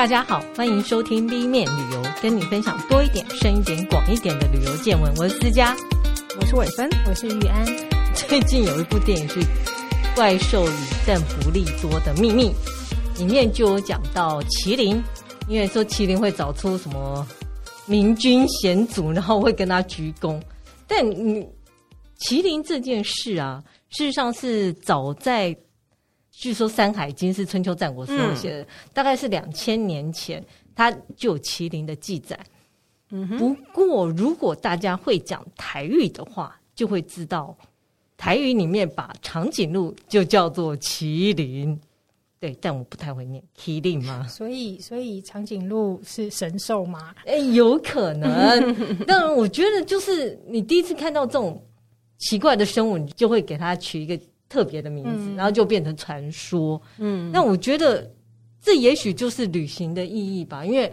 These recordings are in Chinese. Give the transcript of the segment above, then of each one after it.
大家好，欢迎收听 B 面旅游，跟你分享多一点、深一点、广一点的旅游见闻。我是思佳，我是伟芬，我是玉安。最近有一部电影是《怪兽与邓不利多的秘密》，里面就有讲到麒麟，因为说麒麟会找出什么明君贤祖，然后会跟他鞠躬。但你麒麟这件事啊，事实上是早在。据说《山海经》是春秋战国时候写的，嗯、大概是两千年前，它就有麒麟的记载。嗯哼，不过如果大家会讲台语的话，就会知道台语里面把长颈鹿就叫做麒麟。对，但我不太会念麒麟嘛。所以，所以长颈鹿是神兽吗？哎，有可能。但我觉得，就是你第一次看到这种奇怪的生物，你就会给它取一个。特别的名字，然后就变成传说。嗯，那我觉得这也许就是旅行的意义吧，因为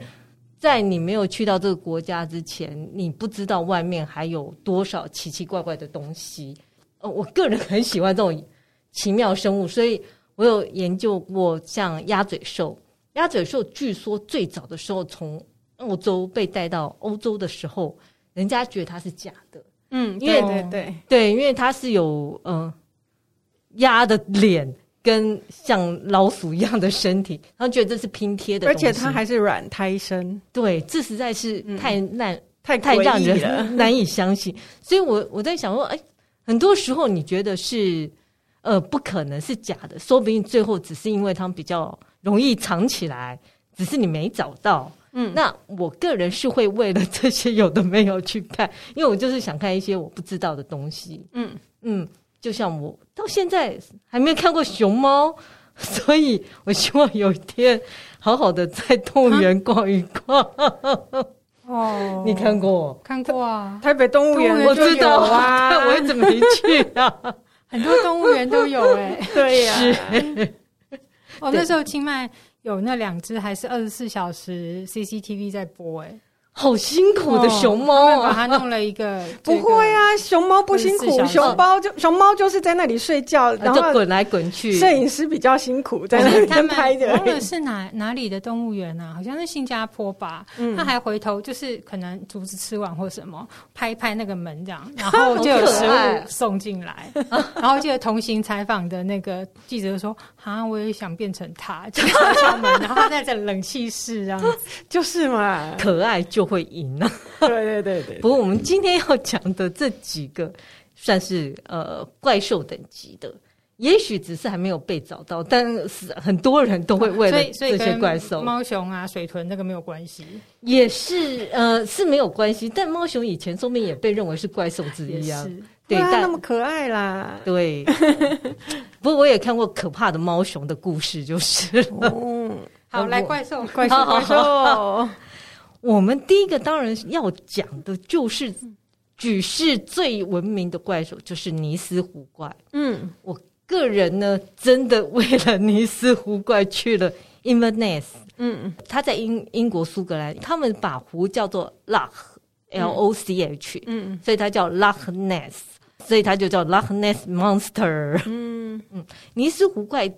在你没有去到这个国家之前，你不知道外面还有多少奇奇怪怪的东西。呃，我个人很喜欢这种奇妙生物，所以我有研究过像鸭嘴兽。鸭嘴兽据说最早的时候从澳洲被带到欧洲的时候，人家觉得它是假的。嗯，因为对对对对，因为它是有嗯。呃鸭的脸跟像老鼠一样的身体，他们觉得这是拼贴的，而且它还是软胎生。对，这实在是太难、嗯、太太让人 难以相信。所以我我在想说，哎，很多时候你觉得是呃不可能是假的，说不定最后只是因为它们比较容易藏起来，只是你没找到。嗯，那我个人是会为了这些有的没有去看，因为我就是想看一些我不知道的东西。嗯嗯。就像我到现在还没有看过熊猫，所以我希望有一天好好的在动物园逛一逛。哦，你看过？看过啊，台北动物园我知道啊，但 我怎么没去啊？很多动物园都有哎、欸，对呀、啊。是哦，那时候清迈有那两只，还是二十四小时 CCTV 在播哎、欸。好辛苦的熊猫啊！把它弄了一个，不会啊，熊猫不辛苦，熊猫就熊猫就是在那里睡觉，然后滚来滚去。摄影师比较辛苦，在那边拍的。忘了是哪哪里的动物园啊？好像是新加坡吧。他还回头就是可能竹子吃完或什么，拍一拍那个门这样，然后 就有食物送进来。然后记得同行采访的那个记者说：“啊，我也想变成他，敲敲门，然后他在这冷气室这样子，就是嘛，可爱就。”会赢呢？对对对对。不过我们今天要讲的这几个，算是呃怪兽等级的，也许只是还没有被找到，但是很多人都会为了这些怪兽，猫熊啊、水豚那个没有关系，也是呃是没有关系。但猫熊以前说不定也被认为是怪兽之一啊，对，但那么可爱啦。对，不过我也看过可怕的猫熊的故事，就是嗯，好，来怪兽，怪兽，怪兽。我们第一个当然要讲的就是举世最闻名的怪兽，就是尼斯湖怪。嗯，我个人呢，真的为了尼斯湖怪去了 Inverness。嗯，他在英英国苏格兰，他们把湖叫做 Loch，L O C H。嗯，所以它叫 Loch Ness，所以它就叫 Loch Ness Monster。嗯 嗯，尼斯湖怪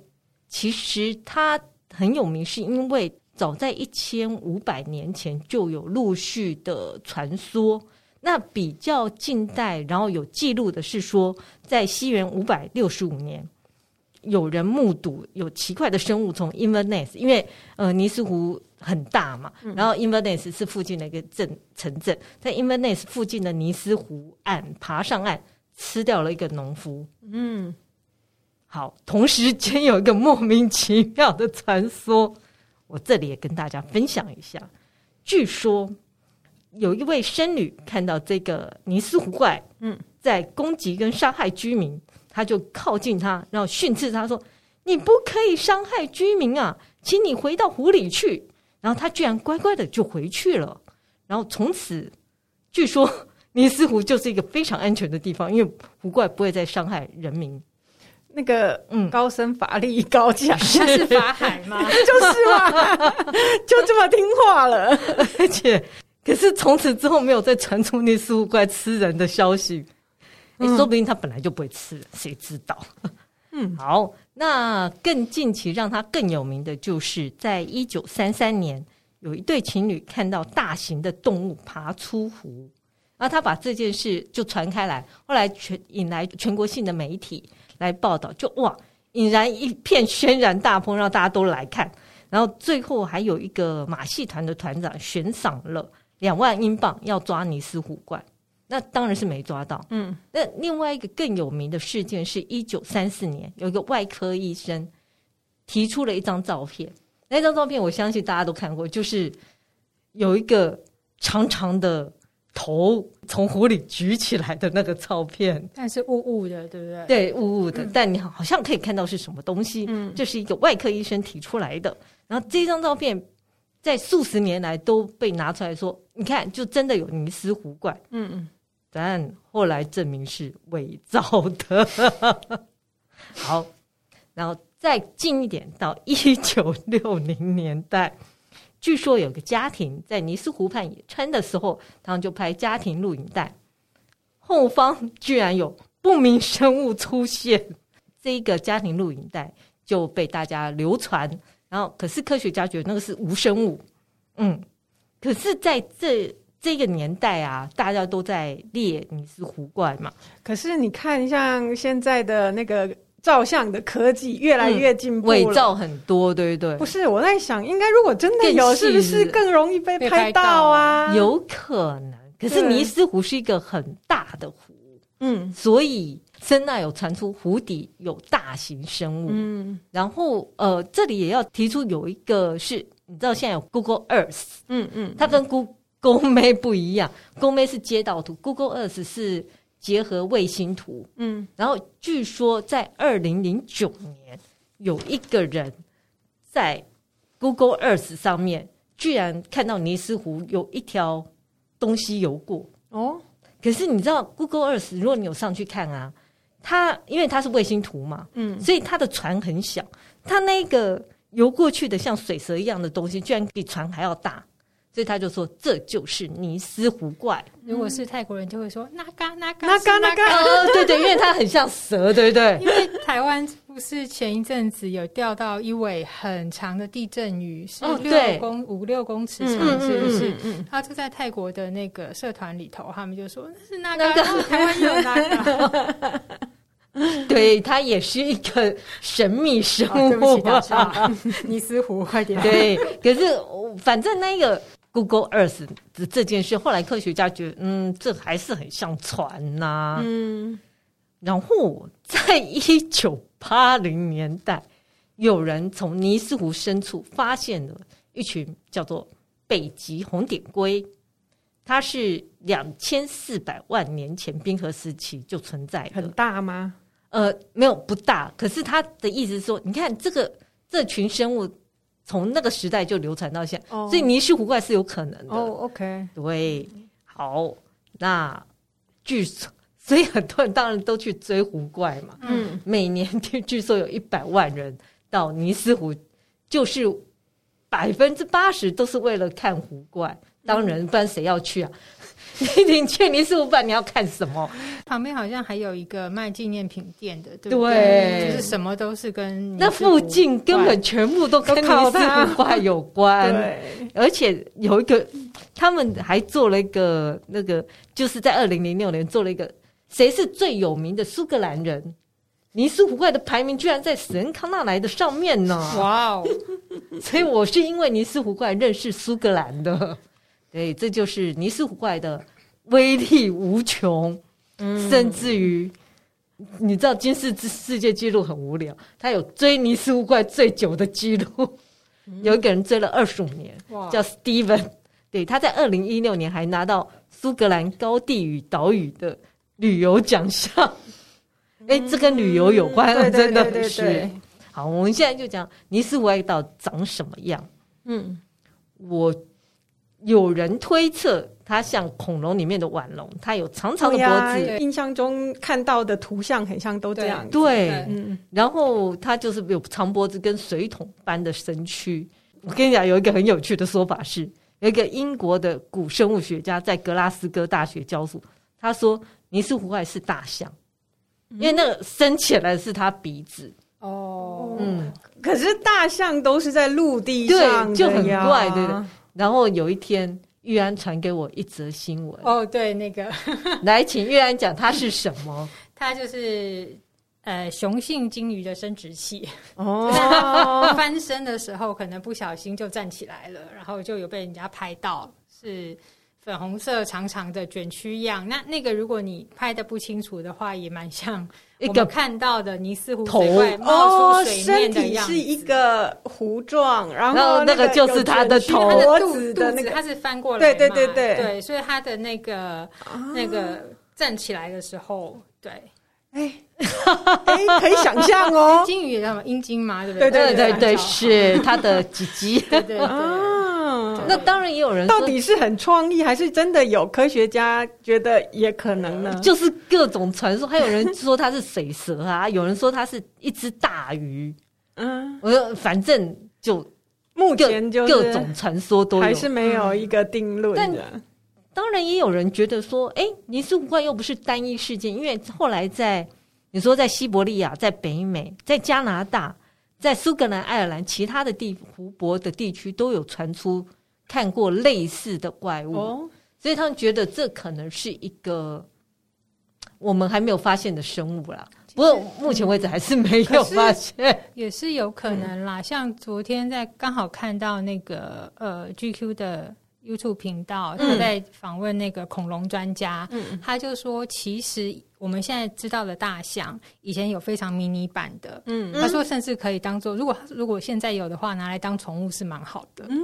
其实它很有名，是因为。早在一千五百年前就有陆续的传说。那比较近代，然后有记录的是说，在西元五百六十五年，有人目睹有奇怪的生物从 Inverness，因为呃尼斯湖很大嘛，然后 Inverness 是附近的一个镇城镇，在 Inverness 附近的尼斯湖岸爬上岸，吃掉了一个农夫。嗯，好，同时间有一个莫名其妙的传说。我这里也跟大家分享一下，据说有一位僧侣看到这个尼斯湖怪，嗯，在攻击跟伤害居民，他就靠近他，然后训斥他说：“你不可以伤害居民啊，请你回到湖里去。”然后他居然乖乖的就回去了。然后从此，据说尼斯湖就是一个非常安全的地方，因为湖怪不会再伤害人民。那个嗯，高僧法力高强，他 是法海吗？就是嘛，就这么听话了。而且，可是从此之后没有再传出尼斯湖怪吃人的消息。你、嗯欸、说不定他本来就不会吃人，谁知道？嗯，好，那更近期让它更有名的就是在一九三三年，有一对情侣看到大型的动物爬出湖，然后他把这件事就传开来，后来全引来全国性的媒体来报道，就哇，引燃一片轩然大波，让大家都来看。然后最后还有一个马戏团的团长悬赏了两万英镑要抓尼斯湖怪，那当然是没抓到。嗯，那另外一个更有名的事件是一九三四年，有一个外科医生提出了一张照片，那张照片我相信大家都看过，就是有一个长长的头从湖里举起来的那个照片，但是雾雾的，对不对？对，雾雾的，嗯、但你好像可以看到是什么东西。嗯，这是一个外科医生提出来的。然后这张照片在数十年来都被拿出来说，你看，就真的有尼斯湖怪。嗯嗯，但后来证明是伪造的。好，然后再近一点，到一九六零年代，据说有个家庭在尼斯湖畔野餐的时候，他们就拍家庭录影带，后方居然有不明生物出现，这个家庭录影带就被大家流传。然后，可是科学家觉得那个是无生物，嗯，可是在这这个年代啊，大家都在猎尼斯湖怪嘛。可是你看，像现在的那个照相的科技越来越进步了，伪造很多，对不对？不是，我在想，应该如果真的有，是不是更容易被拍到啊？有可能。可是尼斯湖是一个很大的湖，嗯，所以。声纳有传出湖底有大型生物，嗯，然后呃，这里也要提出有一个是，你知道现在有 Google Earth，嗯嗯，它跟 Google Map 不一样，Google Map 是街道图，Google Earth 是结合卫星图，嗯，然后据说在二零零九年，有一个人在 Google Earth 上面居然看到尼斯湖有一条东西游过，哦，可是你知道 Google Earth，如果你有上去看啊。它因为它是卫星图嘛，嗯，所以它的船很小，它那个游过去的像水蛇一样的东西，居然比船还要大，所以他就说这就是尼斯湖怪。如果是泰国人就会说那嘎那嘎那嘎那嘎，对对，因为它很像蛇，对不对？因为台湾不是前一阵子有钓到一尾很长的地震鱼，是六公五六公尺长，是不是？嗯，他就在泰国的那个社团里头，他们就说那是那个台湾有那个。对，它也是一个神秘生物，哦、尼斯湖快点。对，可是反正那个 Google Earth 的这件事，后来科学家觉得，嗯，这还是很像船呐、啊。嗯，然后在一九八零年代，有人从尼斯湖深处发现了一群叫做北极红点龟，它是两千四百万年前冰河时期就存在的，很大吗？呃，没有不大，可是他的意思是说，你看这个这群生物从那个时代就流传到现在，oh. 所以尼斯湖怪是有可能的。哦、oh,，OK，对，好，那据说，所以很多人当然都去追湖怪嘛。嗯，每年据据说有一百万人到尼斯湖，就是百分之八十都是为了看湖怪。当然，不然谁要去啊？你你去尼斯湖畔，你要看什么？旁边好像还有一个卖纪念品店的，对不对？对，就是什么都是跟那附近根本全部都跟尼斯湖怪有关。对，而且有一个，他们还做了一个那个，就是在二零零六年做了一个谁是最有名的苏格兰人？尼斯湖怪的排名居然在史恩康纳莱的上面呢！哇哦！所以我是因为尼斯湖怪认识苏格兰的。对，这就是尼斯湖怪的威力无穷，嗯、甚至于你知道金世世界纪录很无聊，他有追尼斯湖怪最久的纪录，嗯、有一个人追了二十五年，叫 Steven，对，他在二零一六年还拿到苏格兰高地与岛屿的旅游奖项，哎、嗯，这跟旅游有关，嗯、真的是。好，我们现在就讲尼斯湖怪到底长什么样？嗯，我。有人推测，它像恐龙里面的腕龙，它有长长的脖子。印象中看到的图像很像都这样。对，嗯，然后它就是有长脖子跟水桶般的身躯。我跟你讲，有一个很有趣的说法是，有一个英国的古生物学家在格拉斯哥大学教书，他说尼斯湖怪是大象，因为那个升起来是它鼻子。哦，嗯，可是大象都是在陆地上，对，就很怪，对的。然后有一天，玉安传给我一则新闻。哦，对，那个 来，请玉安讲它是什么？它就是呃雄性鲸鱼的生殖器。哦，翻身的时候可能不小心就站起来了，然后就有被人家拍到是。粉红色长长的卷曲样，那那个如果你拍的不清楚的话，也蛮像我们看到的尼斯湖水怪冒出水面的样子，哦、是一个弧状，然后那个就是它的头，它的肚子的那个，它是翻过来，对对对对。对，所以它的那个、啊、那个站起来的时候，对，哎哎，可以想象哦，金鱼叫什么阴茎嘛，对不对？对对对。对，是它的鸡鸡，对对对。那当然也有人说，到底是很创意，还是真的有科学家觉得也可能呢？就是各种传说，还有人说它是水蛇啊，有人说它是一只大鱼。嗯，我说反正就目前就各种传说都有，还是没有一个定论的。但当然也有人觉得说，哎，尼斯湖怪又不是单一事件，因为后来在你说在西伯利亚、在北美、在加拿大、在苏格兰、爱尔兰其他的地湖泊的地区都有传出。看过类似的怪物，哦、所以他们觉得这可能是一个我们还没有发现的生物啦。不过目前为止还是没有发现，也是有可能啦。嗯、像昨天在刚好看到那个呃 GQ 的 YouTube 频道，他在访问那个恐龙专家，嗯、他就说，其实我们现在知道的大象以前有非常迷你版的，嗯，他说甚至可以当做，如果如果现在有的话，拿来当宠物是蛮好的，嗯。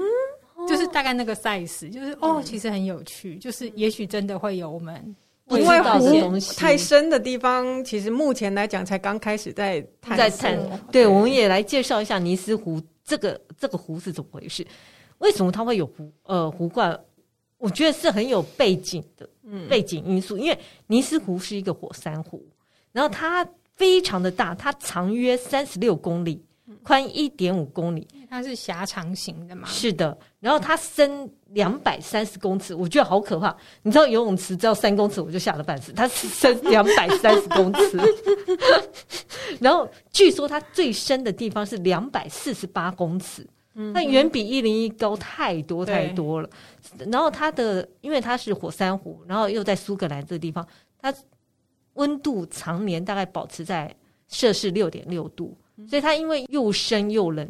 就是大概那个 size，就是哦，其实很有趣。就是也许真的会有我们不知道的东西。太深的地方，其实目前来讲才刚开始在在探。对，我们也来介绍一下尼斯湖这个这个湖是怎么回事？为什么它会有湖呃湖怪？我觉得是很有背景的，嗯，背景因素。因为尼斯湖是一个火山湖，然后它非常的大，它长约三十六公里。宽一点五公里，它是狭长型的嘛？是的，然后它深两百三十公尺，我觉得好可怕。你知道游泳池只要三公尺，我就吓得半死。它是深 两百三十公尺，然后据说它最深的地方是两百四十八公尺，那远比一零一高太多太多了。然后它的，因为它是火山湖，然后又在苏格兰这个地方，它温度常年大概保持在摄氏六点六度。所以它因为又深又冷，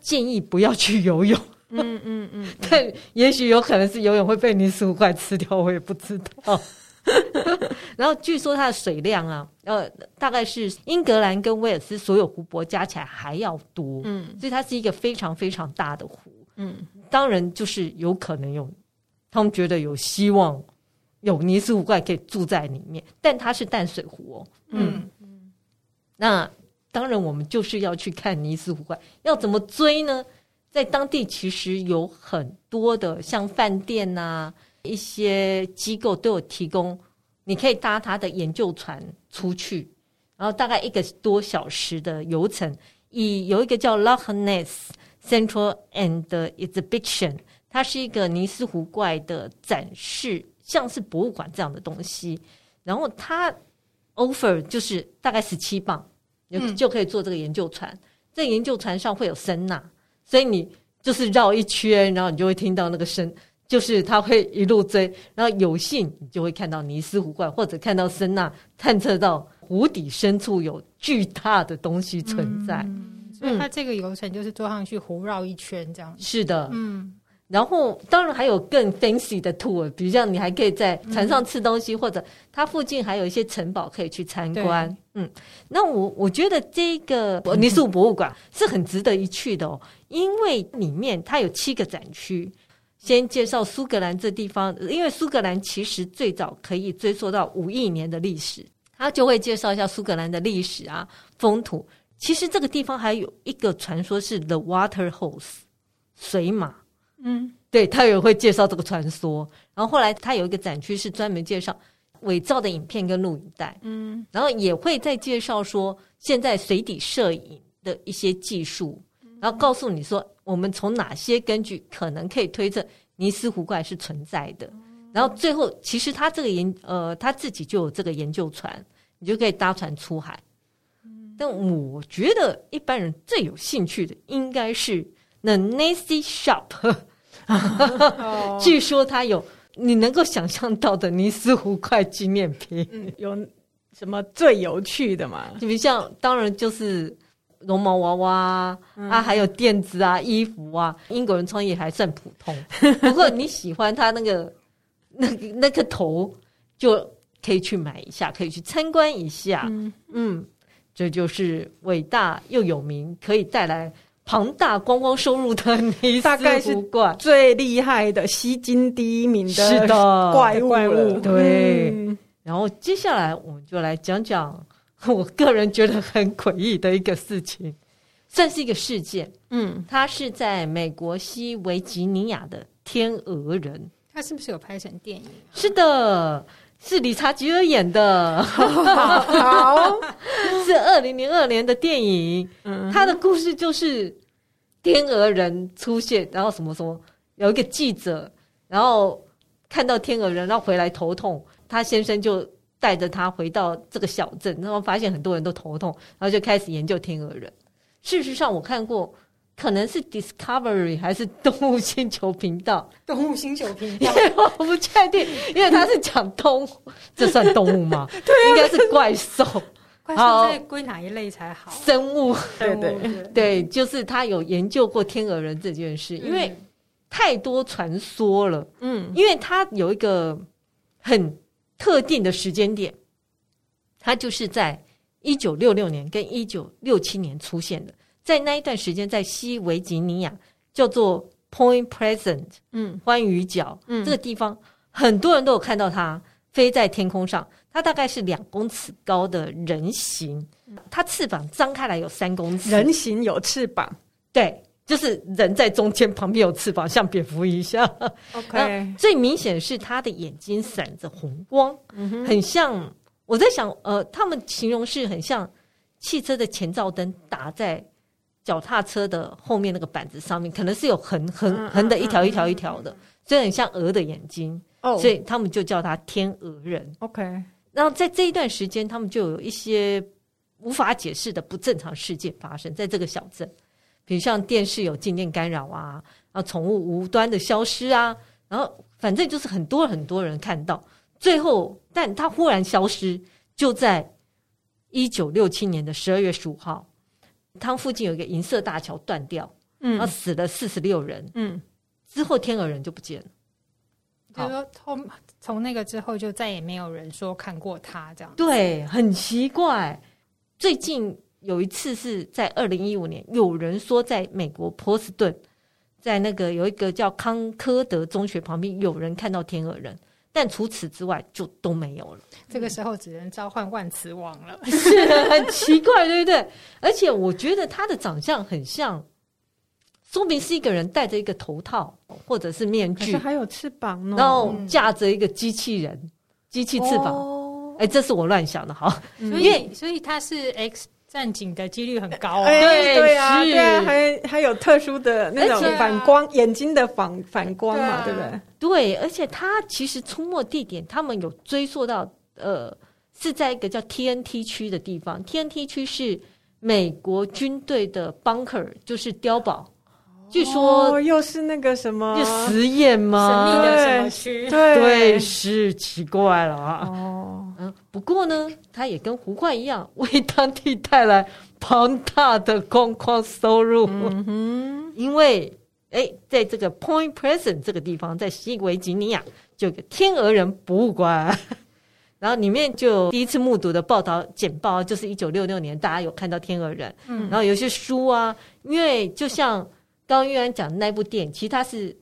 建议不要去游泳。嗯嗯嗯，但也许有可能是游泳会被尼斯湖怪吃掉，我也不知道。然后据说它的水量啊，呃，大概是英格兰跟威尔斯所有湖泊加起来还要多。嗯，所以它是一个非常非常大的湖。嗯，当然就是有可能有，他们觉得有希望有尼斯湖怪可以住在里面，但它是淡水湖哦。嗯嗯，那。当然，我们就是要去看尼斯湖怪，要怎么追呢？在当地其实有很多的，像饭店呐、啊，一些机构都有提供，你可以搭他的研究船出去，然后大概一个多小时的游程。以有一个叫 Loch Ness Central and Exhibition，它是一个尼斯湖怪的展示，像是博物馆这样的东西。然后它 offer 就是大概十七磅。就就可以坐这个研究船，嗯、这研究船上会有声呐，所以你就是绕一圈，然后你就会听到那个声，就是它会一路追，然后有幸你就会看到尼斯湖怪，或者看到声呐，探测到湖底深处有巨大的东西存在。嗯、所以它这个游程就是坐上去湖绕一圈这样。是的，嗯。然后，当然还有更 fancy 的 tour，比如像你还可以在船上吃东西，嗯、或者它附近还有一些城堡可以去参观。嗯，那我我觉得这个尼斯博物馆是很值得一去的哦，因为里面它有七个展区。先介绍苏格兰这地方，因为苏格兰其实最早可以追溯到五亿年的历史，它就会介绍一下苏格兰的历史啊、风土。其实这个地方还有一个传说是 The Water Horse 水马。嗯，对，他也会介绍这个传说，然后后来他有一个展区是专门介绍伪造的影片跟录影带，嗯，然后也会再介绍说现在水底摄影的一些技术，然后告诉你说我们从哪些根据可能可以推测尼斯湖怪是存在的，然后最后其实他这个研呃他自己就有这个研究船，你就可以搭船出海。但我觉得一般人最有兴趣的应该是 The Nasty Shop，据说它有你能够想象到的尼斯湖块纪念品。嗯，有什么最有趣的吗？就比如像，当然就是绒毛娃娃、嗯、啊，还有垫子啊、衣服啊。英国人创业还算普通，不过你喜欢他那个那个那个头，就可以去买一下，可以去参观一下。嗯。嗯这就是伟大又有名，可以带来庞大观光收入的尼斯湖怪，最厉害的吸金第一名的怪物怪物。对，嗯、然后接下来我们就来讲讲我个人觉得很诡异的一个事情，算是一个事件。嗯，它是在美国西维吉尼亚的天鹅人，它是不是有拍成电影？是的。是理查吉尔演的，好，是二零零二年的电影。嗯，他的故事就是天鹅人出现，然后什么什么，有一个记者，然后看到天鹅人，然后回来头痛，他先生就带着他回到这个小镇，然后发现很多人都头痛，然后就开始研究天鹅人。事实上，我看过。可能是 Discovery 还是 动物星球频道？动物星球频道，我不确定，因为他是讲动物，这算动物吗？对、啊，应该是怪兽。怪兽在归哪一类才好？生物，对对对，对，就是他有研究过天鹅人这件事，因为太多传说了。嗯，因为他有一个很特定的时间点，他就是在一九六六年跟一九六七年出现的。在那一段时间，在西维吉尼亚叫做 Point Pleasant，嗯，欢愉角，嗯，这个地方很多人都有看到它飞在天空上。它大概是两公尺高的人形，它翅膀张开来有三公尺。人形有翅膀，对，就是人在中间，旁边有翅膀，像蝙蝠一样。OK，最明显是它的眼睛闪着红光，嗯哼，很像。我在想，呃，他们形容是很像汽车的前照灯打在。脚踏车的后面那个板子上面，可能是有横横横的一条一条一条的，所以很像鹅的眼睛。哦，所以他们就叫它天鹅人。OK，然后在这一段时间，他们就有一些无法解释的不正常事件发生在这个小镇，比如像电视有静电干扰啊，然后宠物无端的消失啊，然后反正就是很多很多人看到，最后但它忽然消失，就在一九六七年的十二月十五号。它附近有一个银色大桥断掉，嗯，然后死了四十六人，嗯，之后天鹅人就不见了。就是说，从从那个之后就再也没有人说看过他这样。对，很奇怪。最近有一次是在二零一五年，有人说在美国波士顿，在那个有一个叫康科德中学旁边，有人看到天鹅人。但除此之外就都没有了。这个时候只能召唤万磁王了，是很奇怪，对不对？而且我觉得他的长相很像，说明是一个人戴着一个头套或者是面具，还有翅膀呢，然后架着一个机器人，嗯、机器翅膀。哎、哦，这是我乱想的，哈。所以，所以他是 X。战警的几率很高啊！对对啊，对啊，还还有特殊的那种反光、啊、眼睛的反反光嘛，对不对？对，而且他其实出没地点，他们有追溯到，呃，是在一个叫 TNT 区的地方。TNT 区是美国军队的 bunker，就是碉堡。据说、哦、又是那个什么实验吗？神秘的什么区？对，对，是奇怪了啊。哦，嗯，不过呢，它也跟胡怪一样，为当地带来庞大的观光收入。嗯哼，因为哎，在这个 Point Pleasant 这个地方，在西维吉尼亚，就有个天鹅人博物馆。然后里面就第一次目睹的报道简报，就是一九六六年，大家有看到天鹅人。嗯，然后有些书啊，因为就像。刚刚玉安讲的那部电影，其实它是，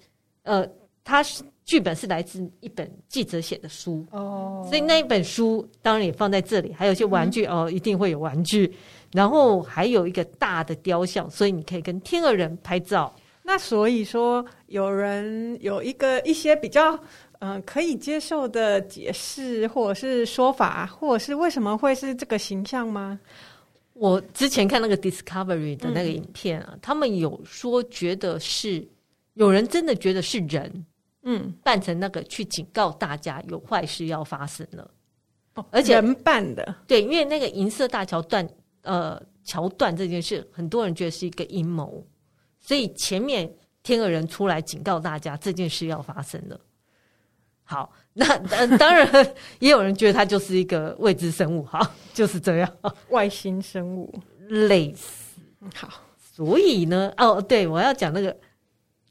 呃，它是剧本是来自一本记者写的书。哦，所以那一本书当然也放在这里，还有一些玩具、嗯、哦，一定会有玩具，然后还有一个大的雕像，所以你可以跟天鹅人拍照。那所以说，有人有一个一些比较嗯、呃、可以接受的解释，或者是说法，或者是为什么会是这个形象吗？我之前看那个 Discovery 的那个影片啊，嗯、他们有说觉得是有人真的觉得是人，嗯，扮成那个去警告大家有坏事要发生了。而且人扮的，对，因为那个银色大桥断，呃，桥断这件事，很多人觉得是一个阴谋，所以前面天鹅人出来警告大家这件事要发生了。好，那呃，当然也有人觉得它就是一个未知生物，哈，就是这样，外星生物类似。好，所以呢，哦，对，我要讲那个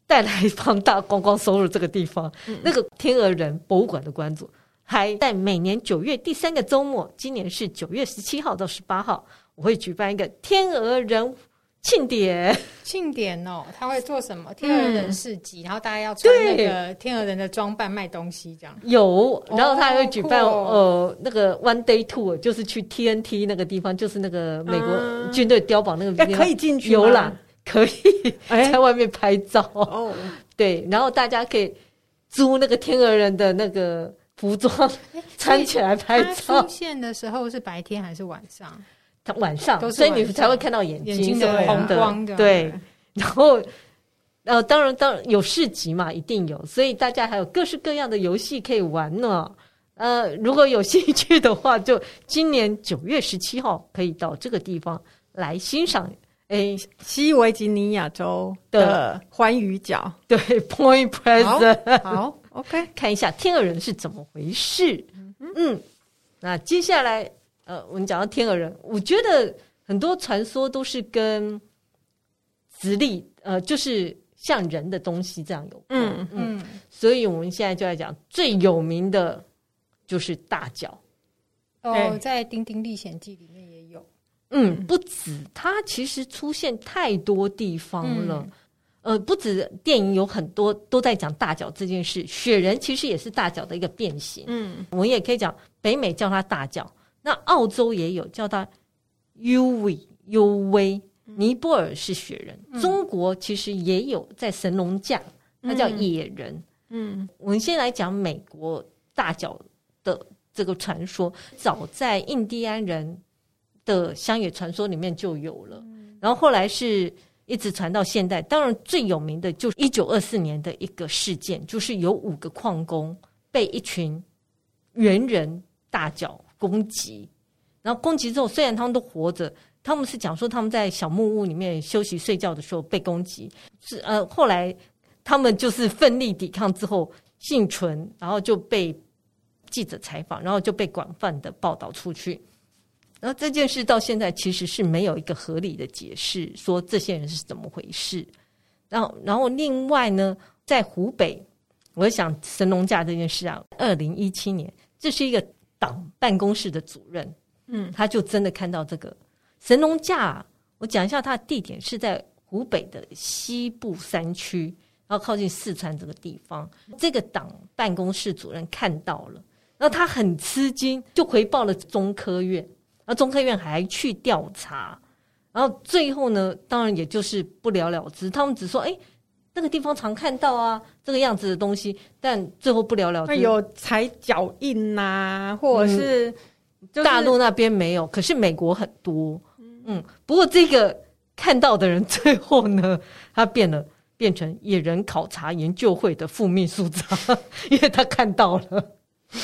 带来庞大观光收入这个地方，嗯、那个天鹅人博物馆的馆主。还在每年九月第三个周末，今年是九月十七号到十八号，我会举办一个天鹅人庆典。庆典哦，他会做什么？天鹅人市集，嗯、然后大家要穿那个天鹅人的装扮卖东西，这样。有，然后他还会举办、哦、呃那个 one day tour，就是去 TNT 那个地方，就是那个美国军队碉堡那个地方，嗯、可以进去游览，可以在外面拍照。哦，对，然后大家可以租那个天鹅人的那个。服装穿起来拍照。出现的时候是白天还是晚上？他晚上，所以你才会看到眼睛，的红光的。对，然后呃，当然当然有市集嘛，一定有，所以大家还有各式各样的游戏可以玩呢。呃，如果有兴趣的话，就今年九月十七号可以到这个地方来欣赏。哎，西维吉尼亚州的欢愉角，对，Point Pleasant，好。OK，看一下天鹅人是怎么回事。嗯，嗯，那接下来，呃，我们讲到天鹅人，我觉得很多传说都是跟直立，呃，就是像人的东西这样有关。嗯嗯，所以我们现在就来讲最有名的就是大脚。哦，在《丁丁历险记》里。嗯，不止，它其实出现太多地方了。嗯。呃，不止电影有很多都在讲大脚这件事，雪人其实也是大脚的一个变形。嗯，我们也可以讲北美叫它大脚，那澳洲也有叫它 UV UV，尼泊尔是雪人，嗯、中国其实也有在神农架，它叫野人。嗯，我们先来讲美国大脚的这个传说，早在印第安人的乡野传说里面就有了，然后后来是。一直传到现代，当然最有名的就是一九二四年的一个事件，就是有五个矿工被一群猿人大脚攻击，然后攻击之后，虽然他们都活着，他们是讲说他们在小木屋里面休息睡觉的时候被攻击，是呃后来他们就是奋力抵抗之后幸存，然后就被记者采访，然后就被广泛的报道出去。然后这件事到现在其实是没有一个合理的解释，说这些人是怎么回事。然后，然后另外呢，在湖北，我想神农架这件事啊，二零一七年，这是一个党办公室的主任，嗯，他就真的看到这个神农架。我讲一下，它的地点是在湖北的西部山区，然后靠近四川这个地方。这个党办公室主任看到了，然后他很吃惊，就回报了中科院。那中科院还去调查，然后最后呢，当然也就是不了了之。他们只说：“哎，那个地方常看到啊，这个样子的东西。”但最后不了了之。有踩脚印呐、啊，或者是、就是、大陆那边没有，可是美国很多。嗯，不过这个看到的人最后呢，他变了，变成野人考察研究会的副秘书长，因为他看到了。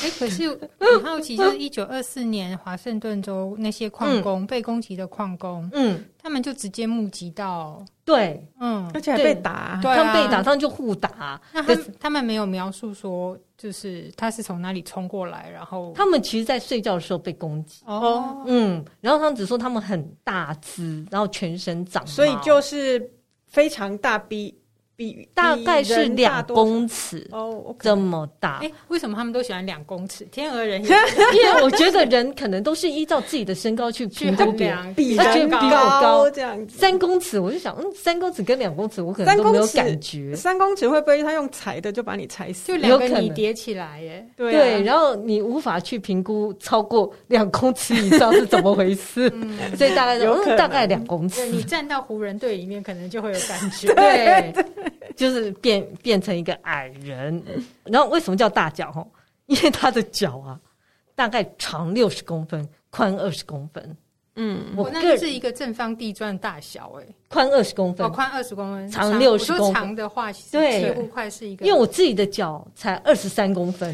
哎、欸，可是很好奇，就是一九二四年华盛顿州那些矿工、嗯、被攻击的矿工，嗯，他们就直接目击到，对，嗯，而且还被打，他们被打，他们就互打。那他他们没有描述说，就是他是从哪里冲过来，然后他们其实，在睡觉的时候被攻击。哦，嗯，然后他们只说他们很大只，然后全身长，所以就是非常大逼。大概是两公尺哦，这么大。哎，为什么他们都喜欢两公尺？天鹅人，因为我觉得人可能都是依照自己的身高去去衡量，比人高这样子。三公尺，我就想，嗯，三公尺跟两公尺，我可能都没有感觉。三公尺会不会他用踩的就把你踩死？就两个你叠起来耶，对，然后你无法去评估超过两公尺以上是怎么回事，所以大概有大概两公尺。你站到湖人队里面，可能就会有感觉。对。就是变变成一个矮人，然后为什么叫大脚？吼，因为他的脚啊，大概长六十公分，宽二十公分。嗯，我那是一个正方地砖大小，哎，宽二十公分，哦，宽二十公分，长六十公分。长的话，其实几乎快是一个。因为我自己的脚才二十三公分，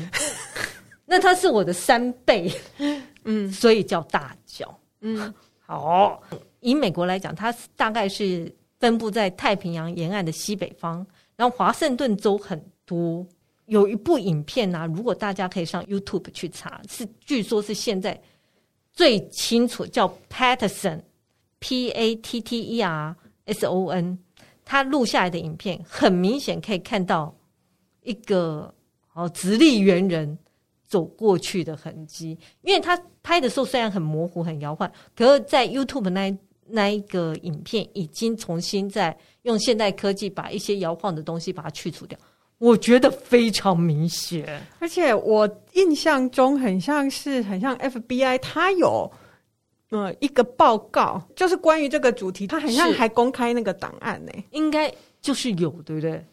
那它是我的三倍，嗯，所以叫大脚。嗯，好，以美国来讲，它大概是分布在太平洋沿岸的西北方，然后华盛顿州很多。有一部影片啊，如果大家可以上 YouTube 去查，是据说是现在最清楚，叫 Patterson，P A T T E R S O N，他录下来的影片，很明显可以看到一个哦直立猿人走过去的痕迹。因为他拍的时候虽然很模糊、很摇晃，可是在 YouTube 那那一个影片已经重新在用现代科技把一些摇晃的东西把它去除掉。我觉得非常明显，而且我印象中很像是很像 FBI，他有呃一个报告，就是关于这个主题，它很像还公开那个档案呢、欸，应该就是有对不对？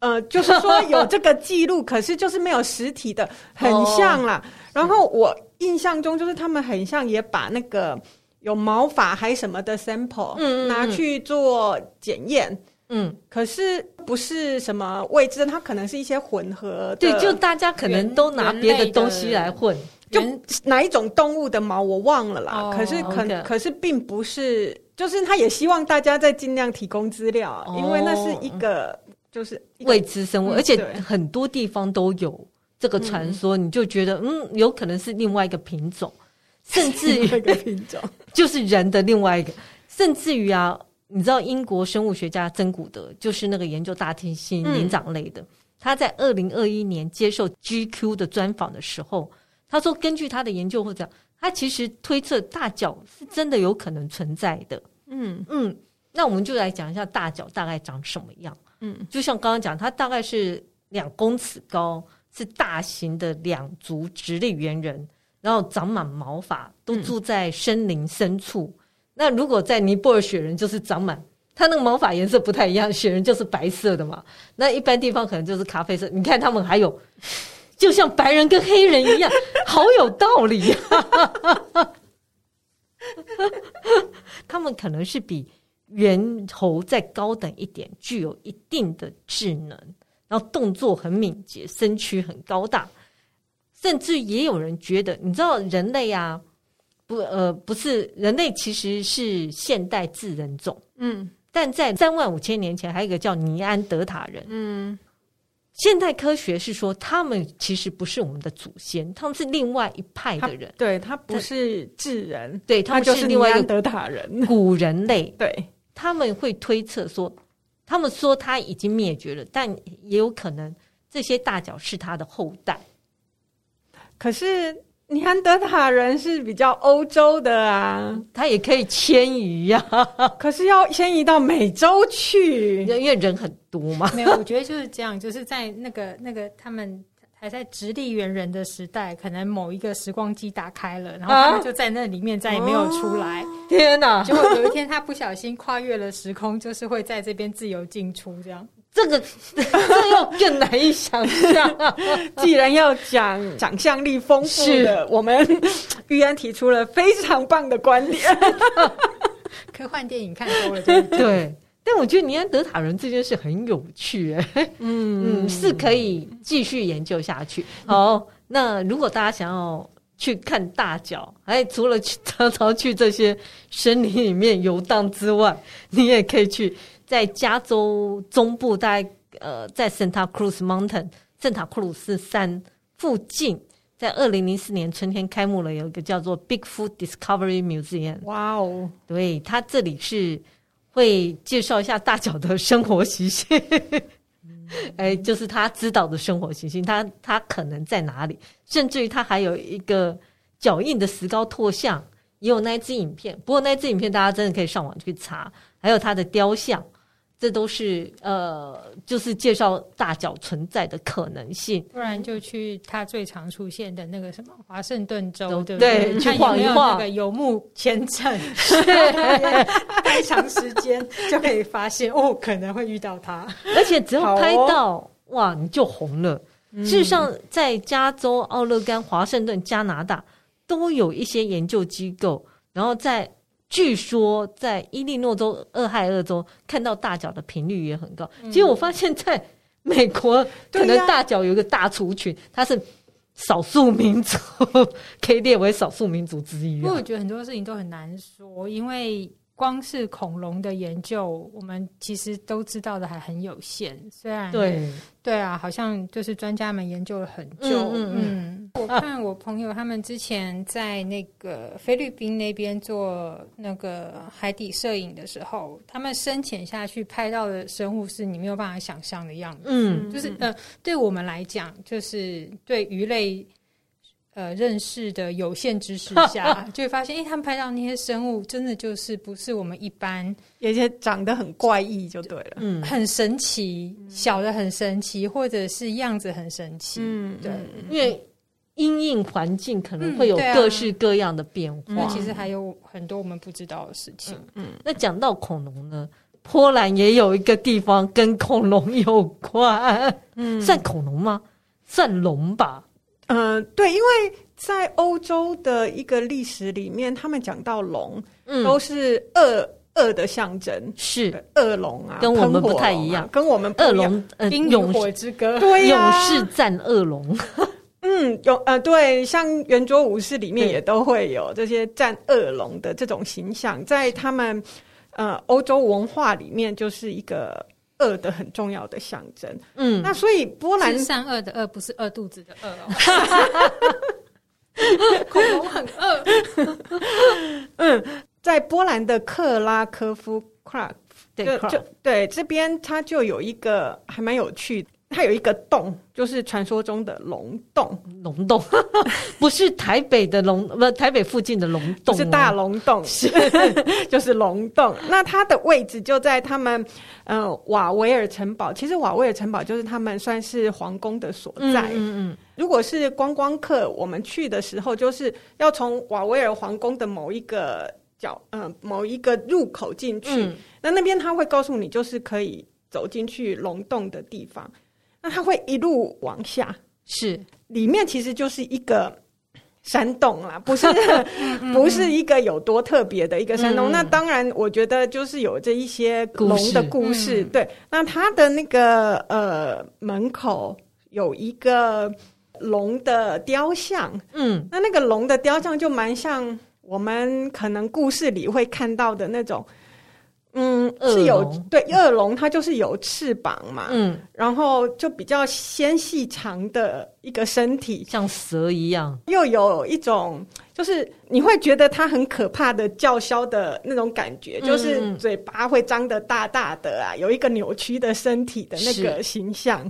呃，就是说有这个记录，可是就是没有实体的，很像啦。哦、然后我印象中就是他们很像也把那个有毛发还什么的 sample 嗯，嗯，嗯。拿去做检验。嗯，可是不是什么未知的，它可能是一些混合的。对，就大家可能都拿别的东西来混，就哪一种动物的毛我忘了啦。哦、可是可 okay 可是并不是，就是他也希望大家在尽量提供资料，哦、因为那是一个就是未知生物，嗯、而且很多地方都有这个传说，嗯、你就觉得嗯，有可能是另外一个品种，甚至于一个品种就是人的另外一个，甚至于啊。你知道英国生物学家珍古德就是那个研究大猩猩灵长类的，嗯、他在二零二一年接受 GQ 的专访的时候，他说根据他的研究或者他其实推测大脚是真的有可能存在的。嗯嗯，那我们就来讲一下大脚大概长什么样。嗯，就像刚刚讲，它大概是两公尺高，是大型的两足直立猿人，然后长满毛发，都住在森林深处。嗯那如果在尼泊尔雪人就是长满，它那个毛发颜色不太一样，雪人就是白色的嘛。那一般地方可能就是咖啡色。你看他们还有，就像白人跟黑人一样，好有道理呀、啊。他们可能是比猿猴再高等一点，具有一定的智能，然后动作很敏捷，身躯很高大，甚至也有人觉得，你知道人类啊。不，呃，不是，人类其实是现代智人种，嗯，但在三万五千年前，还有一个叫尼安德塔人，嗯，现代科学是说他们其实不是我们的祖先，他们是另外一派的人，他对他不是智人，对他们就是另外一个德塔人，古人类，对，他们会推测说，他们说他已经灭绝了，但也有可能这些大脚是他的后代，可是。尼安德塔人是比较欧洲的啊，他也可以迁移呀，可是要迁移到美洲去，因为人很多嘛。没有，我觉得就是这样，就是在那个那个他们还在直立猿人的时代，可能某一个时光机打开了，然后他们就在那里面再也没有出来。啊、天哪！结果有一天他不小心跨越了时空，就是会在这边自由进出这样。这个 这又更难以想象。既然要讲想象力丰富的，是我们玉安提出了非常棒的观点。科幻电影看多了，对，但我觉得尼安德塔人这件事很有趣，哎，嗯嗯，是可以继续研究下去。好，那如果大家想要去看大脚，哎，除了去 常常去这些森林里面游荡之外，你也可以去。在加州中部，大概呃，在圣塔克鲁斯 Mountain 圣塔库鲁斯山附近，在二零零四年春天开幕了，有一个叫做 Bigfoot Discovery Museum。哇哦，对，它这里是会介绍一下大脚的生活习性，哎，就是他知道的生活习性，他他可能在哪里，甚至于他还有一个脚印的石膏拓像，也有那一支影片。不过那一支影片大家真的可以上网去查，还有他的雕像。这都是呃，就是介绍大脚存在的可能性。不然就去他最常出现的那个什么华盛顿州，都对不对？去晃一晃，那个游牧签证，太长时间就可以发现哦，可能会遇到他。而且只要拍到、哦、哇，你就红了。嗯、事实上，在加州、奥勒冈、华盛顿、加拿大都有一些研究机构，然后在。据说在伊利诺州、俄亥俄州看到大脚的频率也很高。其实我发现在美国，可能大脚有一个大族群，它是少数民族 可以列为少数民族之一啊。不过我觉得很多事情都很难说，因为。光是恐龙的研究，我们其实都知道的还很有限。虽然对对啊，好像就是专家们研究了很久。嗯，嗯，嗯，我看我朋友他们之前在那个菲律宾那边做那个海底摄影的时候，他们深潜下去拍到的生物是你没有办法想象的样子。嗯，就是呃，对我们来讲，就是对鱼类。呃，认识的有限知识下，就会发现，哎、欸，他们拍到那些生物，真的就是不是我们一般，有些长得很怪异，就对了，嗯，很神奇，小的很神奇，或者是样子很神奇，嗯，对，因为因应环境可能会有各式各样的变化，那、嗯啊、其实还有很多我们不知道的事情。嗯，嗯。那讲到恐龙呢，波兰也有一个地方跟恐龙有关，嗯，算恐龙吗？算龙吧。嗯、呃，对，因为在欧洲的一个历史里面，他们讲到龙，嗯，都是恶恶的象征，是。恶龙啊，跟我们不太一样，跟我们恶龙，呃，冰与火之歌，对勇士战恶龙，嗯，有呃，对，像圆桌武士里面也都会有这些战恶龙的这种形象，在他们呃欧洲文化里面就是一个。恶的很重要的象征，嗯，那所以波兰善恶的恶不是饿肚子的饿哦，恐龙很饿，嗯，在波兰的克拉科夫 Kraków 对，就对这边它就有一个还蛮有趣的。它有一个洞，就是传说中的龙洞。龙洞 不是台北的龙，不是台北附近的龙洞，是大龙洞，是 就是龙洞。那它的位置就在他们呃瓦维尔城堡。其实瓦维尔城堡就是他们算是皇宫的所在。嗯嗯，嗯。如果是观光客，我们去的时候，就是要从瓦维尔皇宫的某一个角，呃，某一个入口进去。嗯、那那边他会告诉你，就是可以走进去龙洞的地方。那它会一路往下，是里面其实就是一个山洞啦，不是不是一个有多特别的一个山洞。嗯、那当然，我觉得就是有这一些龙的故事。对，那它的那个呃门口有一个龙的雕像，嗯，那那个龙的雕像就蛮像我们可能故事里会看到的那种。嗯，是有对恶龙，它就是有翅膀嘛，嗯，然后就比较纤细长的一个身体，像蛇一样，又有一种就是你会觉得它很可怕的叫嚣的那种感觉，嗯，就是嘴巴会张得大大的啊，有一个扭曲的身体的那个形象。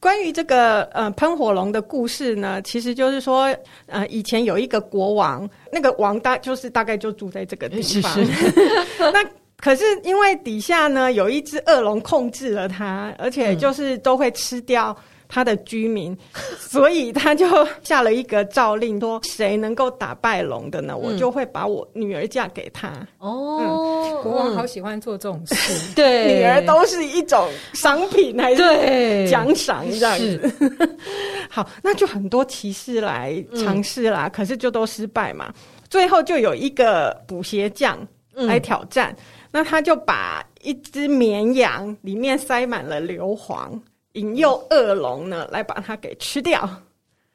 关于这个呃喷火龙的故事呢，其实就是说，呃，以前有一个国王，那个王大就是大概就住在这个地方，是是。那。可是因为底下呢有一只恶龙控制了他，而且就是都会吃掉他的居民，嗯、所以他就下了一个诏令，说谁能够打败龙的呢，嗯、我就会把我女儿嫁给他。哦、嗯，国王好喜欢做这种事，对，女儿都是一种商品还是奖赏这样子。好，那就很多骑士来尝试啦，嗯、可是就都失败嘛。最后就有一个补鞋匠来挑战。嗯那他就把一只绵羊里面塞满了硫磺，引诱恶龙呢来把它给吃掉。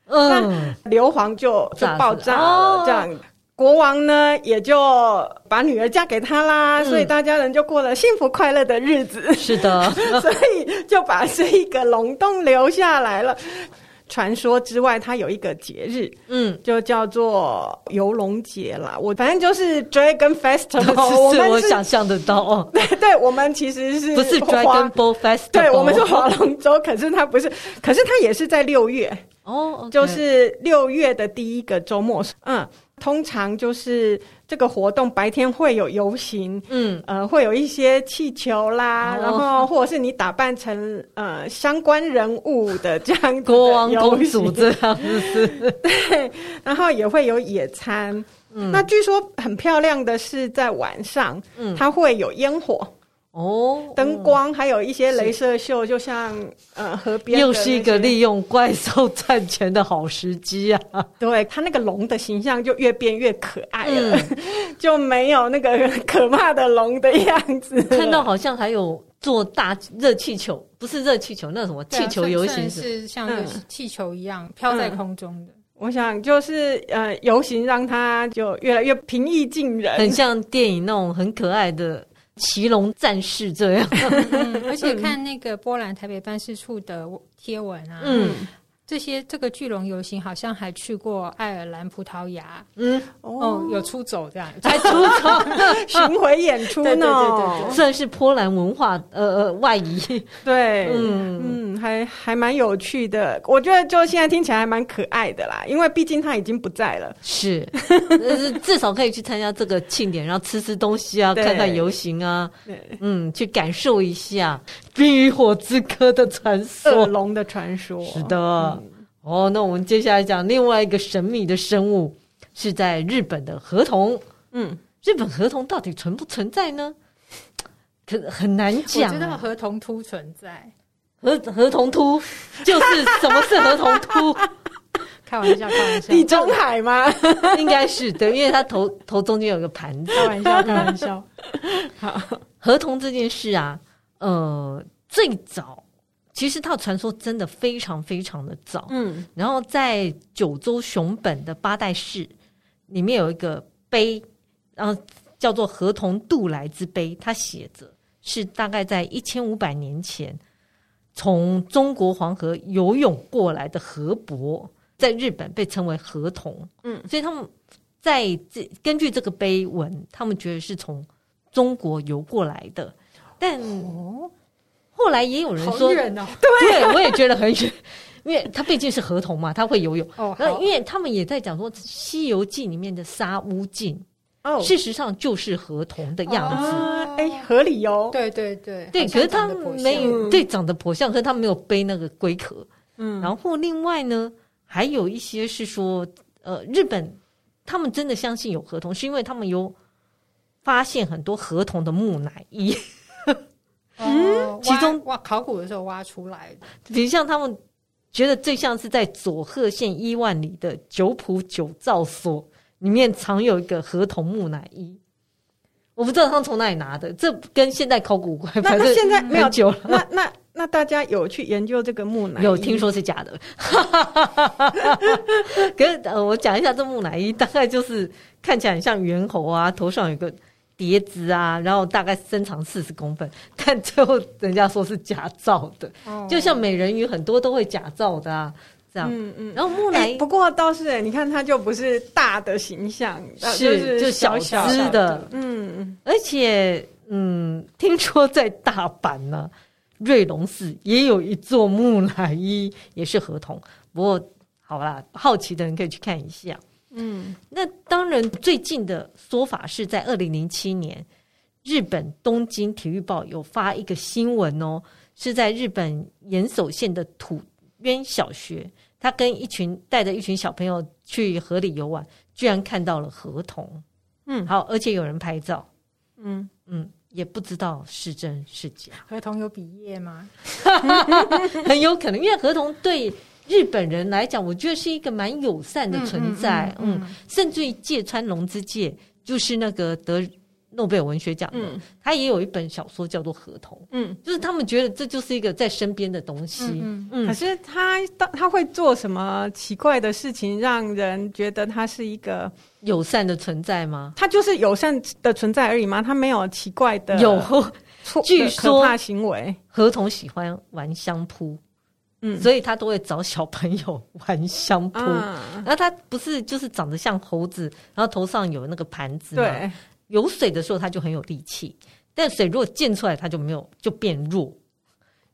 嗯，那硫磺就就爆炸了，这样、哦、国王呢也就把女儿嫁给他啦，嗯、所以大家人就过了幸福快乐的日子。是的，所以就把这一个龙洞留下来了。传说之外，它有一个节日，嗯，就叫做游龙节啦。我反正就是 Dragon Festival，是我想象得到哦。对对，我们其实是不是 Dragon Ball Festival？对，我们是划龙舟，可是它不是，可是它也是在六月哦就是六月的第一个周末，嗯。通常就是这个活动白天会有游行，嗯，呃，会有一些气球啦，哦、然后或者是你打扮成呃相关人物的这样子国王公主这样子，对，然后也会有野餐。嗯，那据说很漂亮的是在晚上，嗯，它会有烟火。哦，灯光还有一些镭射秀，就像呃河边，又是一个利用怪兽赚钱的好时机啊！对，他那个龙的形象就越变越可爱了，嗯、就没有那个可怕的龙的样子。看到好像还有做大热气球，不是热气球，那什么气球游行是像气球一样飘在空中的。嗯、我想就是呃游行让它就越来越平易近人，很像电影那种很可爱的。骑龙战士这样，嗯，而且 看那个波兰台北办事处的贴文啊，嗯。这些这个巨龙游行好像还去过爱尔兰、葡萄牙，嗯，哦，有出走这样，才出走。巡回演出呢，对对对对，算是波兰文化呃呃外移，对，嗯。嗯，还还蛮有趣的，我觉得就现在听起来还蛮可爱的啦，因为毕竟他已经不在了，是，至少可以去参加这个庆典，然后吃吃东西啊，看看游行啊，嗯，去感受一下《冰与火之歌》的传说，恶龙的传说，是的。哦，那我们接下来讲另外一个神秘的生物，是在日本的河童。嗯，日本河童到底存不存在呢？可很难讲。我知道河童秃存在，河河童秃就是什么是河童秃？开玩笑，开玩笑。地中海吗？应该是对，因为他头头中间有个盘子。开玩笑，开玩笑。好，河童这件事啊，呃，最早。其实它的传说真的非常非常的早，嗯，然后在九州熊本的八代市里面有一个碑，然后叫做河童渡来之碑，它写着是大概在一千五百年前从中国黄河游泳过来的河伯，在日本被称为河童，嗯，所以他们在这根据这个碑文，他们觉得是从中国游过来的，但。哦后来也有人说，远哦、对，我也觉得很远，因为他毕竟是河童嘛，他会游泳。哦，因为他们也在讲说，《西游记》里面的沙悟净，哦，事实上就是河童的样子。哎、哦，合理哦。对对对，对，可是他没有，对，长得颇像，可是他没有背那个龟壳。嗯，然后另外呢，还有一些是说，呃，日本他们真的相信有河童，是因为他们有发现很多河童的木乃伊。嗯，其中挖考古的时候挖出来的，比如像他们觉得最像是在佐贺县伊万里的九浦九造所里面藏有一个河童木乃伊，我不知道他们从哪里拿的，这跟现代考古怪，反正现在没有久了。那那那大家有去研究这个木乃伊？有听说是假的，可是呃，我讲一下这木乃伊，大概就是看起来很像猿猴啊，头上有个。碟子啊，然后大概身长四十公分，但最后人家说是假造的，哦、就像美人鱼很多都会假造的啊，这样。嗯嗯。然后木乃伊、欸，不过倒是，你看它就不是大的形象，是就是就小只的。嗯嗯。而且，嗯，听说在大阪呢，瑞龙寺也有一座木乃伊，也是合同。不过，好啦，好奇的人可以去看一下。嗯，那当然，最近的说法是在二零零七年，日本东京体育报有发一个新闻哦，是在日本岩手县的土渊小学，他跟一群带着一群小朋友去河里游玩，居然看到了河童。嗯，好，而且有人拍照。嗯嗯，也不知道是真是假。河童有比耶吗？很有可能，因为河童对。日本人来讲，我觉得是一个蛮友善的存在，嗯，甚至于芥川龙之介就是那个得诺贝尔文学奖的，嗯、他也有一本小说叫做《合同》，嗯，就是他们觉得这就是一个在身边的东西，嗯，嗯，可是他他会做什么奇怪的事情，让人觉得他是一个友善的存在吗？他就是友善的存在而已吗？他没有奇怪的有，据说可怕行为，合同喜欢玩相扑。嗯，所以他都会找小朋友玩相扑，啊、然后他不是就是长得像猴子，然后头上有那个盘子吗？对，有水的时候他就很有力气，但水如果溅出来，他就没有，就变弱。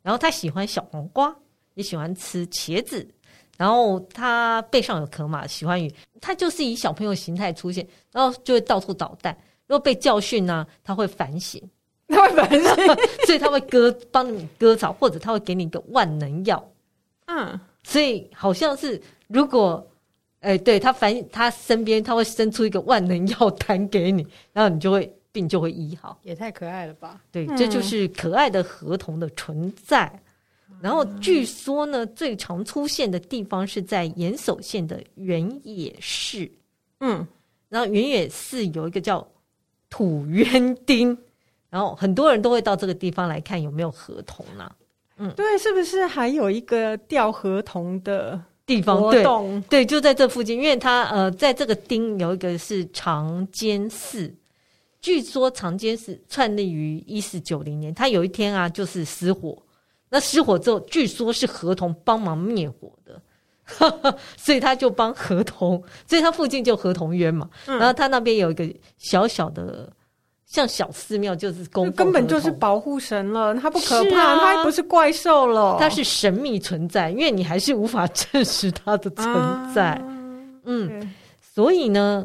然后他喜欢小黄瓜，也喜欢吃茄子，然后他背上有壳嘛，喜欢鱼，他就是以小朋友形态出现，然后就会到处捣蛋。如果被教训呢，他会反省，他会反省，所以他会割帮你割草，或者他会给你一个万能药。嗯，所以好像是如果，哎、欸，对他反他身边他会伸出一个万能药单给你，然后你就会病就会医好。也太可爱了吧？对，这就是可爱的合同的存在。嗯、然后据说呢，最常出现的地方是在岩手县的原野市。嗯，然后原野市有一个叫土渊町，然后很多人都会到这个地方来看有没有河童呢、啊。嗯，对，是不是还有一个钓河童的地方？对，对，就在这附近，因为它呃，在这个町有一个是长间寺，据说长间寺创立于一四九零年，它有一天啊就是失火，那失火之后，据说是合同帮忙灭火的，所以他就帮合同，所以他附近就合同渊嘛，嗯、然后他那边有一个小小的。像小寺庙就是公，根本就是保护神了，它不可怕，它也不是怪兽了，它是神秘存在，因为你还是无法证实它的存在。啊、嗯，所以呢，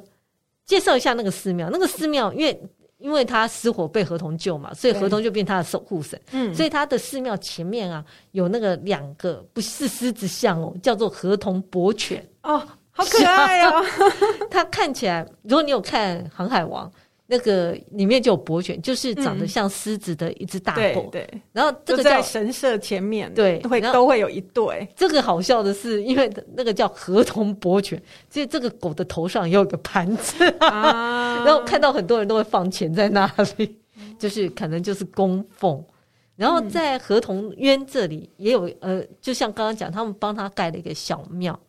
介绍一下那个寺庙，那个寺庙，因为因为他失火被合同救嘛，所以合同就变他的守护神。嗯，所以他的寺庙前面啊，有那个两个不是狮子像哦，叫做合同博犬哦，好可爱哦。它看起来，如果你有看《航海王》。那个里面就有伯犬，就是长得像狮子的一只大狗。嗯、对，对，然后这个在神社前面，对，会都会有一对。这个好笑的是，因为那个叫河童伯犬，所以这个狗的头上也有一个盘子，啊、然后看到很多人都会放钱在那里，就是可能就是供奉。然后在河童渊这里也有，呃，就像刚刚讲，他们帮他盖了一个小庙。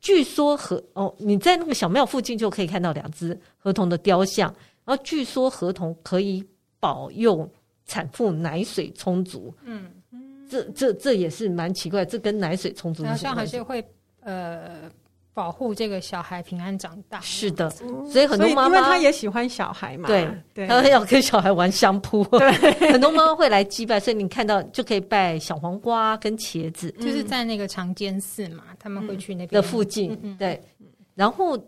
据说河哦，你在那个小庙附近就可以看到两只河童的雕像。然后据说河童可以保佑产妇奶水充足，嗯，这这这也是蛮奇怪，这跟奶水充足好像还是会呃保护这个小孩平安长大。是的，所以很多妈妈因为她也喜欢小孩嘛，对，对。他要跟小孩玩相扑，对，很多妈妈会来祭拜，所以你看到就可以拜小黄瓜跟茄子，就是在那个长间寺嘛，他们会去那边。的附近，对，然后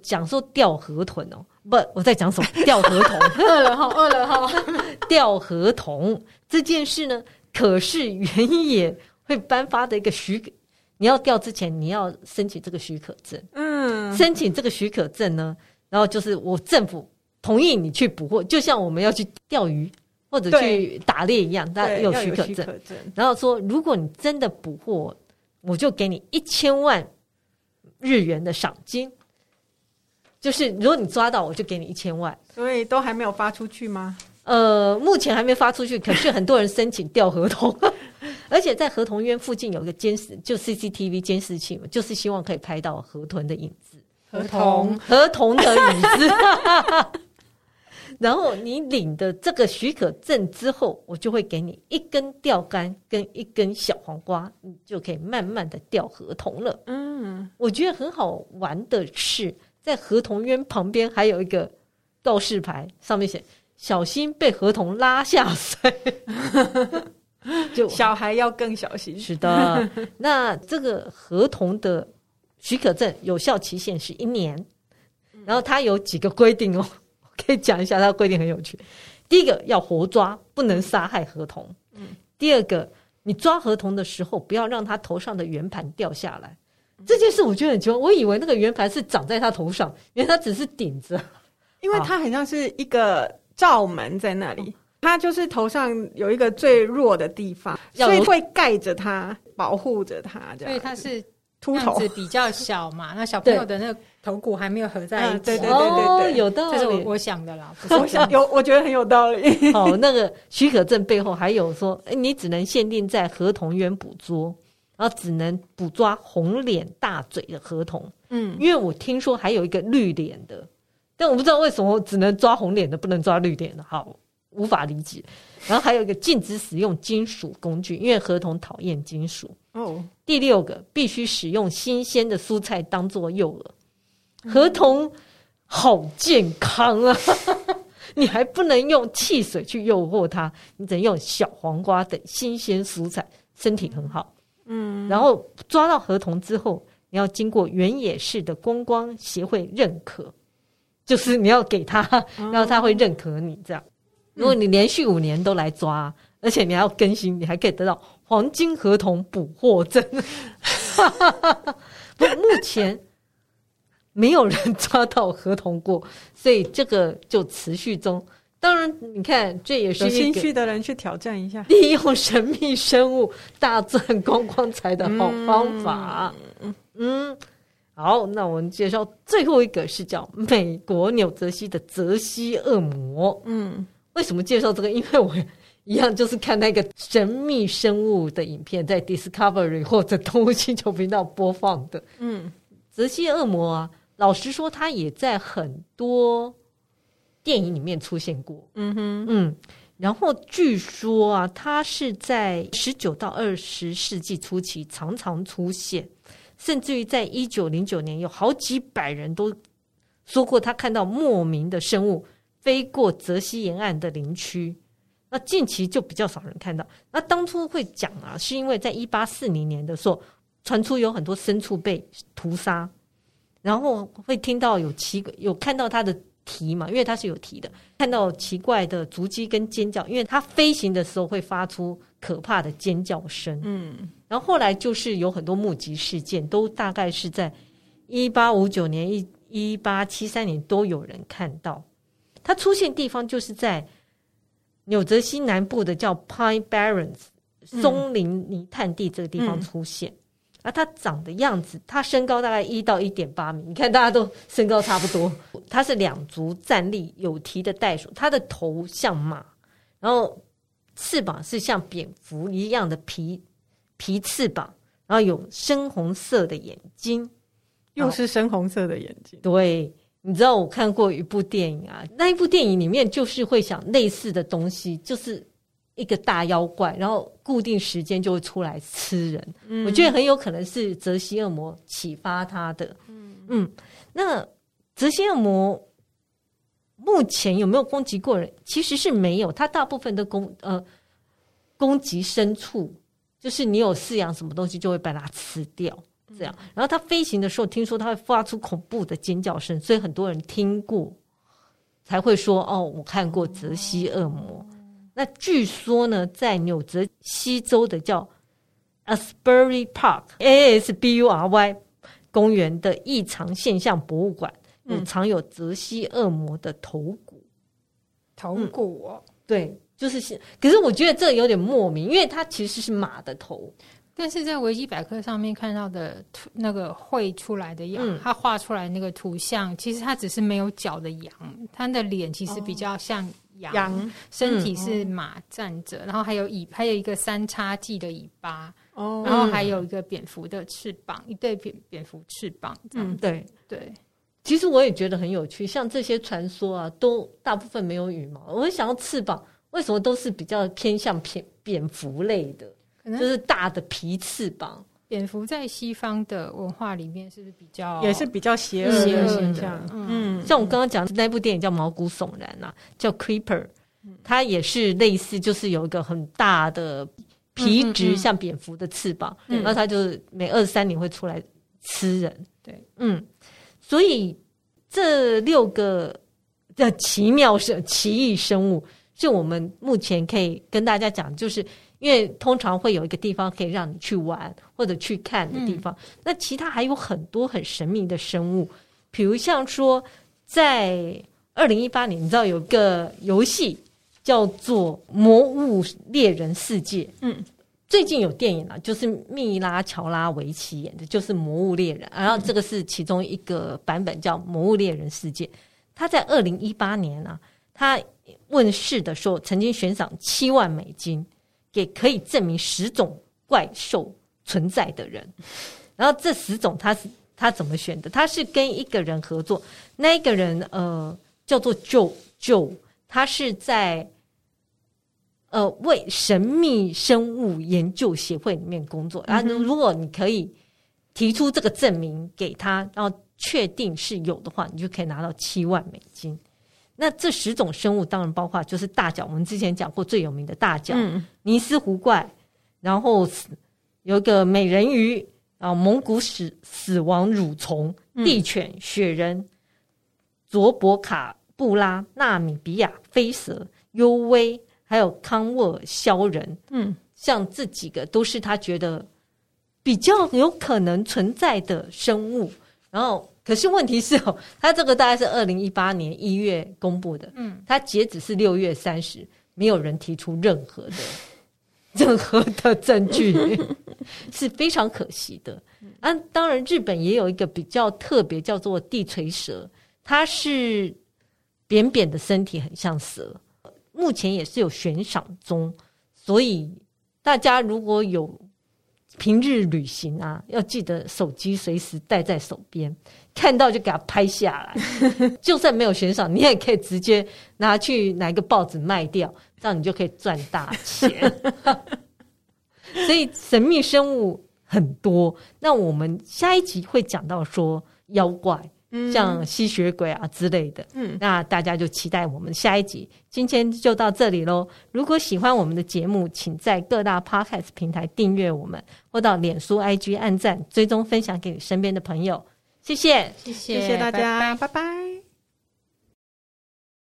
讲说钓河豚哦。不，我在讲什么？钓河童，饿了哈，饿了哈。钓河童这件事呢，可是原野会颁发的一个许可，你要钓之前，你要申请这个许可证。嗯，申请这个许可证呢，然后就是我政府同意你去捕获，就像我们要去钓鱼或者去打猎一样，那有许可证。然后说，如果你真的捕获，我就给你一千万日元的赏金。就是如果你抓到，我就给你一千万。所以都还没有发出去吗？呃，目前还没发出去。可是很多人申请钓合同，而且在河童渊附近有一个监视，就 CCTV 监视器嘛，就是希望可以拍到河豚的影子。河童，河童的影子。然后你领的这个许可证之后，我就会给你一根钓竿跟一根小黄瓜，你就可以慢慢的钓河童了。嗯，我觉得很好玩的是。在合同渊旁边还有一个告示牌，上面写“小心被合同拉下水”，就小孩要更小心。是的，那这个合同的许可证有效期限是一年，然后它有几个规定哦，我可以讲一下，它的规定很有趣。第一个要活抓，不能杀害合同。嗯。第二个，你抓合同的时候，不要让它头上的圆盘掉下来。这件事我觉得很奇怪，我以为那个圆盘是长在他头上，原来他只是顶着，因为它很像是一个罩门在那里，他就是头上有一个最弱的地方，所以会盖着它，保护着它，这样。所以他是秃头比较小嘛，那小朋友的那个头骨还没有合在一起。对对对对对，有道理，这是我我想的啦，我想有，我觉得很有道理。哦，那个许可证背后还有说，你只能限定在合同渊捕捉。然后只能捕抓红脸大嘴的河童，嗯，因为我听说还有一个绿脸的，但我不知道为什么只能抓红脸的，不能抓绿脸的，好，无法理解。然后还有一个禁止使用金属工具，因为河童讨厌金属。哦，第六个必须使用新鲜的蔬菜当做诱饵。河童好健康啊，你还不能用汽水去诱惑它，你只能用小黄瓜等新鲜蔬菜，身体很好。嗯，然后抓到合同之后，你要经过原野市的观光协会认可，就是你要给他，然后他会认可你这样。如果你连续五年都来抓，而且你还要更新，你还可以得到黄金合同捕获证。不，目前没有人抓到合同过，所以这个就持续中。当然，你看这也是有兴趣的人去挑战一下，利用神秘生物大赚光光彩的好方法。嗯，嗯，好，那我们介绍最后一个是叫美国纽泽西的泽西恶魔。嗯，为什么介绍这个？因为我。一样就是看那个神秘生物的影片，在 Discovery 或者动物星球频道播放的。嗯，泽西恶魔啊，老实说，它也在很多电影里面出现过。嗯哼，嗯，然后据说啊，它是在十九到二十世纪初期常常出现，甚至于在一九零九年，有好几百人都说过他看到莫名的生物飞过泽西沿岸的林区。那近期就比较少人看到。那当初会讲啊，是因为在一八四零年的时候，传出有很多牲畜被屠杀，然后会听到有奇有看到它的蹄嘛，因为它是有蹄的，看到奇怪的足迹跟尖叫，因为它飞行的时候会发出可怕的尖叫声。嗯，然后后来就是有很多目击事件，都大概是在一八五九年、一一八七三年都有人看到它出现地方，就是在。纽泽西南部的叫 Pine Barrens 松林泥炭地这个地方出现，嗯、啊，它长的样子，它身高大概一到一点八米，你看大家都身高差不多。它是两足站立有蹄的袋鼠，它的头像马，然后翅膀是像蝙蝠一样的皮皮翅膀，然后有深红色的眼睛，又是深红色的眼睛，对。你知道我看过一部电影啊，那一部电影里面就是会想类似的东西，就是一个大妖怪，然后固定时间就会出来吃人。嗯，我觉得很有可能是泽西恶魔启发他的。嗯嗯，那泽西恶魔目前有没有攻击过人？其实是没有，他大部分的攻呃攻击牲畜，就是你有饲养什么东西，就会把它吃掉。这样，然后它飞行的时候，听说它会发出恐怖的尖叫声，所以很多人听过才会说：“哦，我看过泽西恶魔。”那据说呢，在纽泽西州的叫 Asbury Park（A S B U R Y） 公园的异常现象博物馆，有藏有泽西恶魔的头骨。头骨、哦嗯，对，就是。可是我觉得这有点莫名，因为它其实是马的头。但是在维基百科上面看到的图，那个绘出来的羊，他画、嗯、出来那个图像，其实它只是没有脚的羊，它的脸其实比较像羊，羊身体是马站着，嗯、然后还有尾，还有一个三叉戟的尾巴，哦，然后还有一个蝙蝠的翅膀，一对蝙蝙蝠翅膀，嗯，对对。其实我也觉得很有趣，像这些传说啊，都大部分没有羽毛，我会想要翅膀，为什么都是比较偏向蝙蝙蝠类的？就是大的皮翅膀，蝙蝠在西方的文化里面是不是比较也是比较邪恶的形象？嗯，像我刚刚讲的那部电影叫毛骨悚然啊，叫 Creeper，它也是类似，就是有一个很大的皮质像蝙蝠的翅膀，然后它就是每二十三年会出来吃人。对，嗯，所以这六个的奇妙生奇异生物，是我们目前可以跟大家讲，就是。因为通常会有一个地方可以让你去玩或者去看的地方，嗯、那其他还有很多很神秘的生物，比如像说，在二零一八年，你知道有个游戏叫做《魔物猎人世界》，嗯，最近有电影了，就是密拉乔拉维奇演的，就是《魔物猎人》，然后这个是其中一个版本叫《魔物猎人世界》，他在二零一八年啊，他问世的时候曾经悬赏七万美金。给可以证明十种怪兽存在的人，然后这十种他是他怎么选的？他是跟一个人合作，那一个人呃叫做 Joe Joe，他是在呃为神秘生物研究协会里面工作。然后如果你可以提出这个证明给他，然后确定是有的话，你就可以拿到七万美金。那这十种生物当然包括就是大脚，我们之前讲过最有名的大脚、嗯、尼斯湖怪，然后有一个美人鱼啊，蒙古死死亡蠕虫、地犬、雪人、卓博卡布拉、纳米比亚飞蛇、幽威，还有康沃尔鸮人，嗯，像这几个都是他觉得比较有可能存在的生物。然后，可是问题是哦，他这个大概是二零一八年一月公布的，嗯，他截止是六月三十，没有人提出任何的 任何的证据，是非常可惜的。啊，当然，日本也有一个比较特别，叫做地锤蛇，它是扁扁的身体，很像蛇，目前也是有悬赏中，所以大家如果有。平日旅行啊，要记得手机随时带在手边，看到就给它拍下来。就算没有悬赏，你也可以直接拿去哪一个报纸卖掉，这样你就可以赚大钱。所以神秘生物很多，那我们下一集会讲到说妖怪。像吸血鬼啊之类的，嗯，那大家就期待我们下一集。今天就到这里喽。如果喜欢我们的节目，请在各大 Podcast 平台订阅我们，或到脸书 IG 按赞、追踪、分享给你身边的朋友。谢谢，谢谢，谢谢大家，拜拜。拜拜。